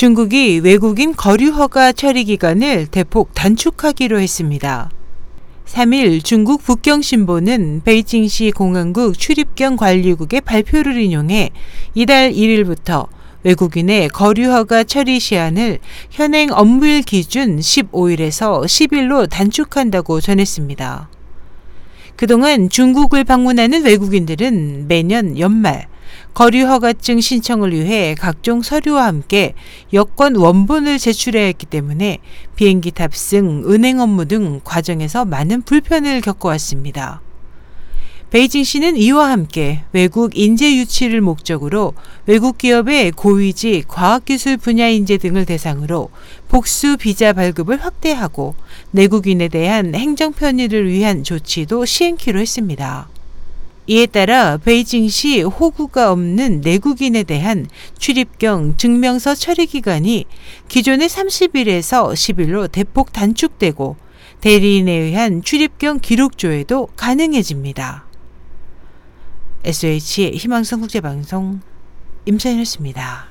중국이 외국인 거류 허가 처리 기간을 대폭 단축하기로 했습니다. 3일 중국 북경신보는 베이징시 공항국 출입경 관리국의 발표를 인용해 이달 1일부터 외국인의 거류허가 처리 시한을 현행 업무일 기준 15일에서 10일로 단축한다고 전했습니다. 그동안 중국을 방문하는 외국인들은 매년 연말 거류 허가증 신청을 위해 각종 서류와 함께 여권 원본을 제출해야 했기 때문에 비행기 탑승, 은행 업무 등 과정에서 많은 불편을 겪어왔습니다. 베이징 시는 이와 함께 외국 인재 유치를 목적으로 외국 기업의 고위직 과학기술 분야 인재 등을 대상으로 복수 비자 발급을 확대하고 내국인에 대한 행정 편의를 위한 조치도 시행키로 했습니다. 이에 따라 베이징시 호구가 없는 내국인에 대한 출입경 증명서 처리 기간이 기존의 30일에서 10일로 대폭 단축되고 대리인에 의한 출입경 기록 조회도 가능해집니다. SH 희망성 국제방송 임찬이었습니다.